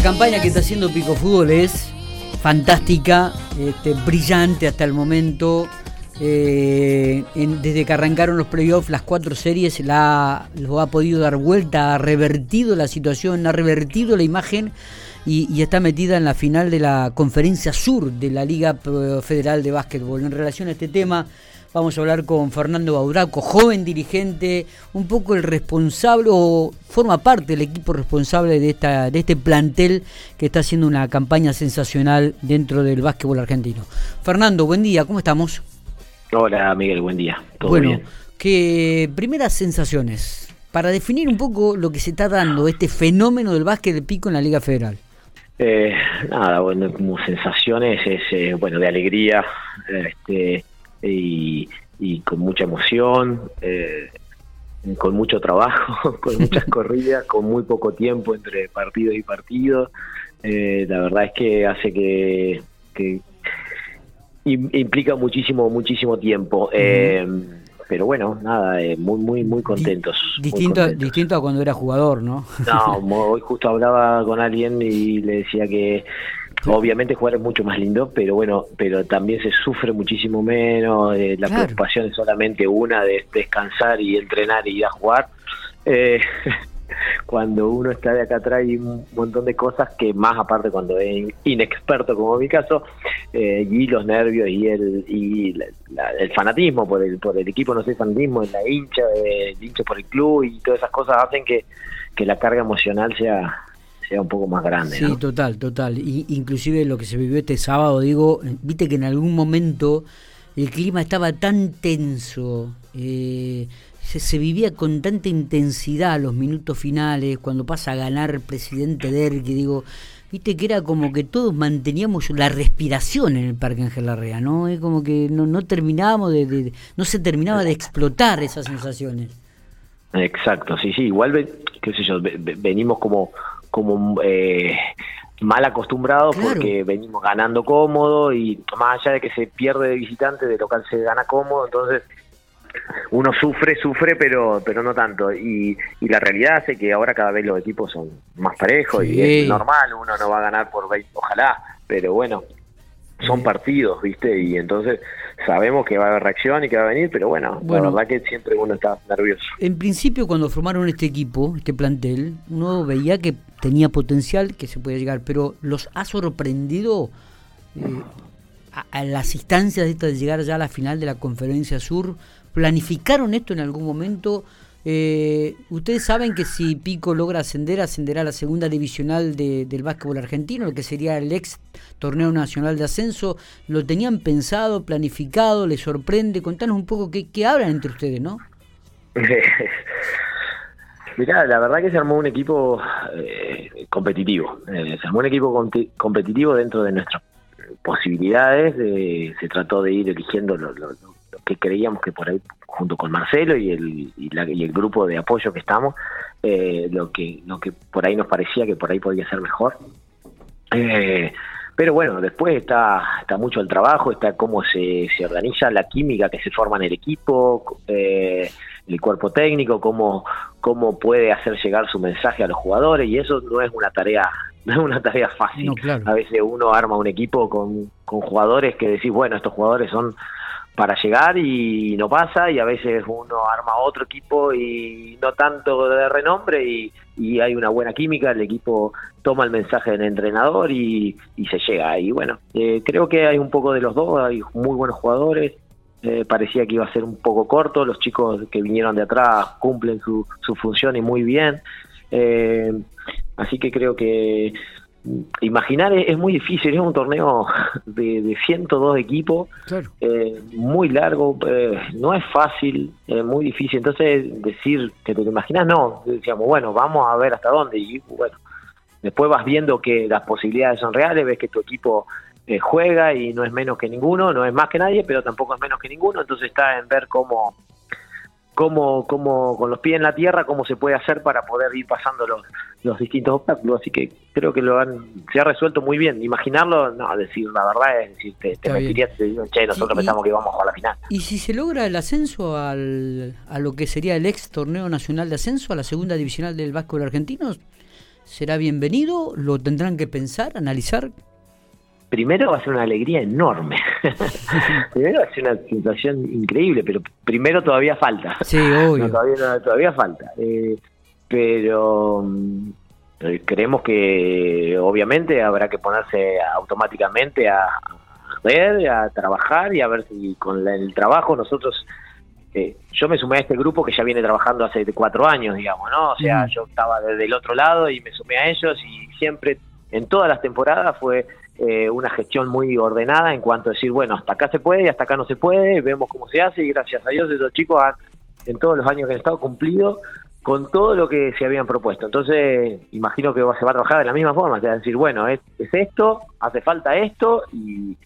La campaña que está haciendo Pico Fútbol es fantástica, este, brillante hasta el momento. Eh, desde que arrancaron los playoffs, las cuatro series, la, lo ha podido dar vuelta, ha revertido la situación, ha revertido la imagen y, está metida en la final de la conferencia sur de la Liga Pro- Federal de Básquetbol. En relación a este tema, vamos a hablar con Fernando Bauraco, joven dirigente, un poco el responsable o forma parte del equipo responsable de, esta, de este plantel que está haciendo una campaña sensacional dentro del básquetbol argentino. Fernando, buen día, ¿cómo estamos? Hola Miguel, buen día. ¿Todo bueno, bien? que primeras sensaciones para definir un poco lo que se está dando, este fenómeno del básquet de pico en la Liga Federal. Eh, nada, bueno, como sensaciones es, eh, bueno, de alegría este, y, y con mucha emoción, eh, con mucho trabajo, con muchas corridas, con muy poco tiempo entre partidos y partidos. Eh, la verdad es que hace que, que im- implica muchísimo, muchísimo tiempo. Eh, pero bueno, nada, eh, muy, muy, muy contentos. muy Distinto, a- contentos. distinto a cuando era jugador, ¿no? No, hoy justo hablaba con alguien y le decía que obviamente jugar es mucho más lindo, pero bueno, pero también se sufre muchísimo menos, eh, la Claro. preocupación es solamente una de descansar y entrenar y ir a jugar. Eh, cuando uno está de acá atrás hay un montón de cosas que más aparte cuando es in- inexperto como en mi caso eh, y los nervios y el y la- la- el fanatismo por el por el equipo no sé fanatismo la hincha eh, el hincha por el club y todas esas cosas hacen que, que la carga emocional sea sea un poco más grande Sí, ¿no? total, total. Y, inclusive lo que se vivió este sábado, digo, viste que en algún momento el clima estaba tan tenso, eh, se, se vivía con tanta intensidad los minutos finales, cuando pasa a ganar el presidente Derqui, digo, viste que era como que todos manteníamos la respiración en el Parque Ángel Larrea, ¿no? Es como que no, no terminábamos de, de- no se terminaba de explotar esas sensaciones. Exacto, sí, sí, igual, qué sé yo, ve- ve- venimos como, como eh, mal acostumbrados Claro. porque venimos ganando cómodo y más allá de que se pierde de visitante, de local se gana cómodo, entonces uno sufre, sufre, pero pero no tanto. Y, y la realidad hace que ahora cada vez los equipos son más parejos Sí. y es normal, uno no va a ganar por 20, ojalá, pero bueno, son partidos, ¿viste? Y entonces sabemos que va a haber reacción y que va a venir, pero bueno, Bueno. la verdad que siempre uno está nervioso. En principio, cuando formaron este equipo, este plantel, uno veía que tenía potencial, que se podía llegar, pero los ha sorprendido eh, a, a las instancias de, esta de llegar ya a la final de la Conferencia Sur. ¿Planificaron esto en algún momento? Eh, Ustedes saben que si Pico logra ascender, ascenderá a la segunda divisional de- del básquetbol argentino, lo que sería el ex torneo nacional de ascenso. ¿Lo tenían pensado, planificado? ¿Les sorprende? Contanos un poco qué, qué hablan entre ustedes, ¿no? Mirá, la verdad que se armó un equipo eh, competitivo. Eh, se armó un equipo competitivo dentro de nuestras posibilidades. eh, se trató de ir eligiendo lo- lo que creíamos que por ahí, junto con Marcelo y el, y la- y el grupo de apoyo que estamos, eh, lo que lo que por ahí nos parecía que por ahí podía ser mejor. Eh, pero bueno, después está, está mucho el trabajo, está cómo se, se organiza la química que se forma en el equipo, eh, el cuerpo técnico, cómo, cómo puede hacer llegar su mensaje a los jugadores, y eso no es una tarea, no es una tarea fácil. No, claro. A veces uno arma un equipo con, con jugadores que decís, bueno, estos jugadores son para llegar y no pasa, y a veces uno arma otro equipo y no tanto de renombre y, hay una buena química, el equipo toma el mensaje del entrenador y, se llega. Y bueno, eh, creo que hay un poco de los dos, hay muy buenos jugadores, eh, parecía que iba a ser un poco corto, los chicos que vinieron de atrás cumplen su, su función y muy bien. Eh, así que creo que imaginar es, muy difícil, es un torneo de, de 102 equipos, Claro. eh, muy largo, eh, no es fácil, es muy difícil. Entonces, decir que te lo imaginas, no. Decíamos, bueno, vamos a ver hasta dónde. Y bueno, después vas viendo que las posibilidades son reales, ves que tu equipo eh, juega y no es menos que ninguno, no es más que nadie, pero tampoco es menos que ninguno. Entonces, está en ver cómo. Cómo, cómo, con los pies en la tierra, cómo se puede hacer para poder ir pasando los, los distintos obstáculos. Así que creo que lo han, se ha resuelto muy bien. Imaginarlo, no, decir la verdad es decir, te, te Está bien. mentiría si te digo, che, nosotros pensamos que íbamos a la final. ¿Y si se logra el ascenso al, a lo que sería el ex torneo nacional de ascenso, a la segunda divisional del básquetbol argentino? ¿Será bienvenido? ¿Lo tendrán que pensar, analizar? Primero va a ser una alegría enorme. primero va a ser una situación increíble, pero primero todavía falta. Sí, obvio. todavía, todavía falta. Eh, pero mm, eh, creemos que obviamente habrá que ponerse automáticamente a, ver, a trabajar y a ver si con el trabajo nosotros... Eh, yo me sumé a este grupo que ya viene trabajando hace cuatro años, digamos, ¿no? O sea, yo estaba desde el otro lado y me sumé a ellos y siempre, en todas las temporadas, fue eh, una gestión muy ordenada en cuanto a decir, bueno, hasta acá se puede y hasta acá no se puede, vemos cómo se hace y gracias a Dios esos chicos han, en todos los años que han estado cumplido con todo lo que se habían propuesto. Entonces, imagino que se va a trabajar de la misma forma, es decir, bueno, es, esto, hace falta esto y,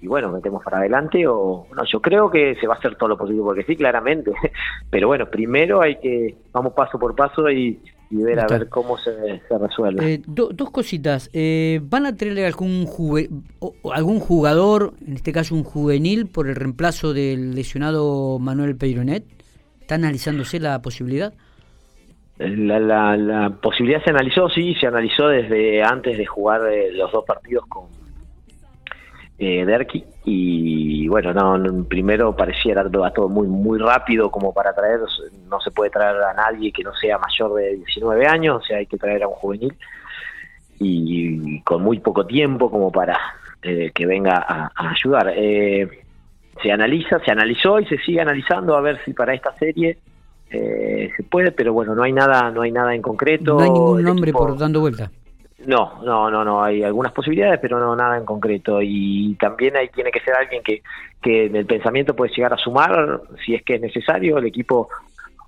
y, bueno, metemos para adelante o no, yo creo que se va a hacer todo lo posible, porque sí, claramente, pero bueno, primero hay que, vamos paso por paso y, y ver a ver cómo se, resuelve. Eh, dos cositas. Eh, ¿Van a tener algún, algún jugador, en este caso un juvenil, por el reemplazo del lesionado Manuel Peironet? ¿Está analizándose la posibilidad? La, la, la, posibilidad se analizó, sí, se analizó desde antes de jugar eh, los dos partidos con, eh, Derki y bueno, no, primero pareciera todo muy muy rápido como para traer, no se puede traer a nadie que no sea mayor de 19 años, o sea, hay que traer a un juvenil y, con muy poco tiempo como para eh, que venga a, ayudar. Eh, se analiza, se analizó y se sigue analizando a ver si para esta serie eh, se puede, pero bueno, no hay nada, no hay nada en concreto. No hay ningún nombre por dando vuelta. No, no, no, no. Hay algunas posibilidades, pero no nada en concreto. Y también ahí tiene que ser alguien que, que en el pensamiento puede llegar a sumar, si es que es necesario. El equipo,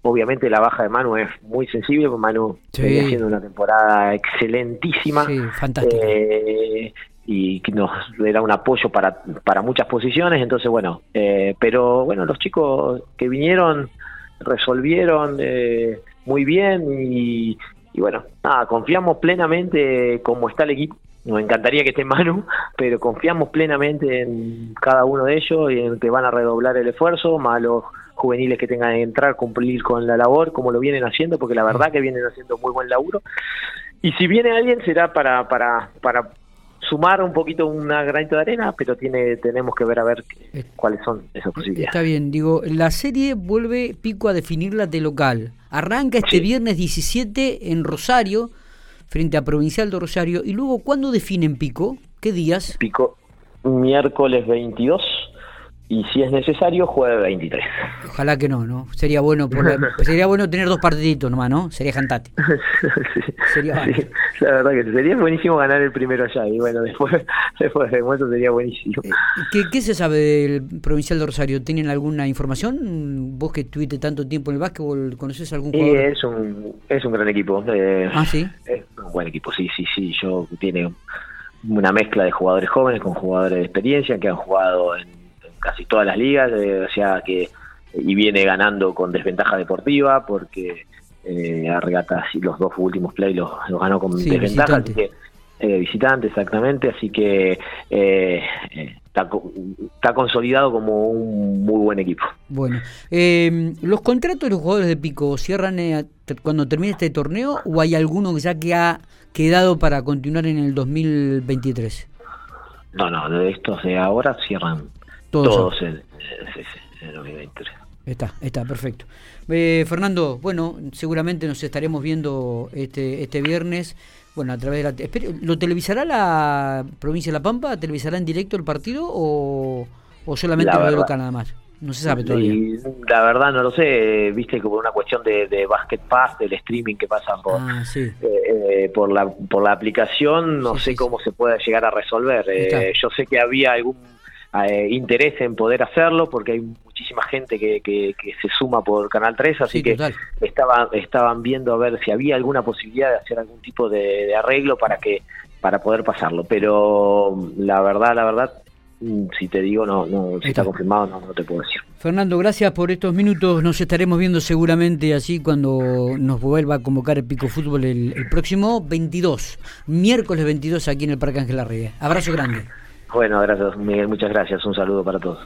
obviamente, la baja de Manu es muy sensible, porque Manu sí. haciendo una temporada excelentísima. Sí, fantástica. Eh, y que nos era un apoyo para, para muchas posiciones. Entonces, bueno, eh, pero bueno, los chicos que vinieron resolvieron eh, muy bien y y bueno, nada, confiamos plenamente como está el equipo. Nos encantaría que esté Manu, pero confiamos plenamente en cada uno de ellos y en que van a redoblar el esfuerzo, más los juveniles que tengan que entrar, cumplir con la labor, como lo vienen haciendo, porque la verdad que vienen haciendo muy buen laburo. Y si viene alguien será para, para, para sumar un poquito una granito de arena, pero tiene tenemos que ver a ver cuáles son esas posibilidades. Está bien, digo, la serie vuelve Pico a definirla de local. Arranca este viernes 17 en Rosario, frente a Provincial de Rosario, y luego, ¿cuándo definen Pico? ¿Qué días? Pico, miércoles 22 y si es necesario juegue 23. Ojalá que no, ¿no? Sería bueno sería bueno tener dos partiditos nomás, ¿no? Sería fantástico. sería la verdad que sería buenísimo ganar el primero allá y bueno, después después de eso sería buenísimo. Eh, ¿Qué, se sabe del Provincial de Rosario? ¿Tienen alguna información? Vos que estuviste tanto tiempo en el básquetbol, ¿conoces algún jugador? Sí, es un es un gran equipo. Eh, ah, sí. Es un buen equipo, sí, sí, sí, yo tiene una mezcla de jugadores jóvenes con jugadores de experiencia que han jugado en casi todas las ligas, eh, o sea que y viene ganando con desventaja deportiva porque eh, Arregata los dos últimos play los, ganó con desventaja, así que eh, visitante exactamente, así que eh, está, está, consolidado como un muy buen equipo. Bueno, em, ¿los contratos de los jugadores de Pico cierran cuando termine este torneo o hay alguno ya que ha quedado para continuar en el 2023? No, no, de estos de ahora cierran todos, en, en, 2023. Está, está, perfecto. Eh, Fernando, bueno, seguramente nos estaremos viendo este, este viernes. Bueno, a través de la. ¿Lo televisará la provincia de La Pampa? ¿Televisará en directo el partido o, o solamente lo local nada más? No se sabe todavía. la verdad no lo sé, viste como una cuestión de, de Basket Pass, del streaming que pasa por, ah, eh, eh, por, la, por la aplicación, no sé cómo se puede llegar a resolver. yo sé que había algún eh, interés en poder hacerlo porque hay muchísima gente que, que, se suma por Canal 3, así que estaban, estaban viendo a ver si había alguna posibilidad de hacer algún tipo de, arreglo para que para poder pasarlo, pero la verdad, la verdad, mm, si te digo, no, no si está, confirmado, no, no te puedo decir. Fernando, gracias por estos minutos. Nos estaremos viendo seguramente así cuando nos vuelva a convocar el Pico Fútbol el, el próximo 22, miércoles 22 aquí en el Parque Ángel Arrega. Abrazo grande. Bueno, gracias Miguel, muchas gracias. Un saludo para todos.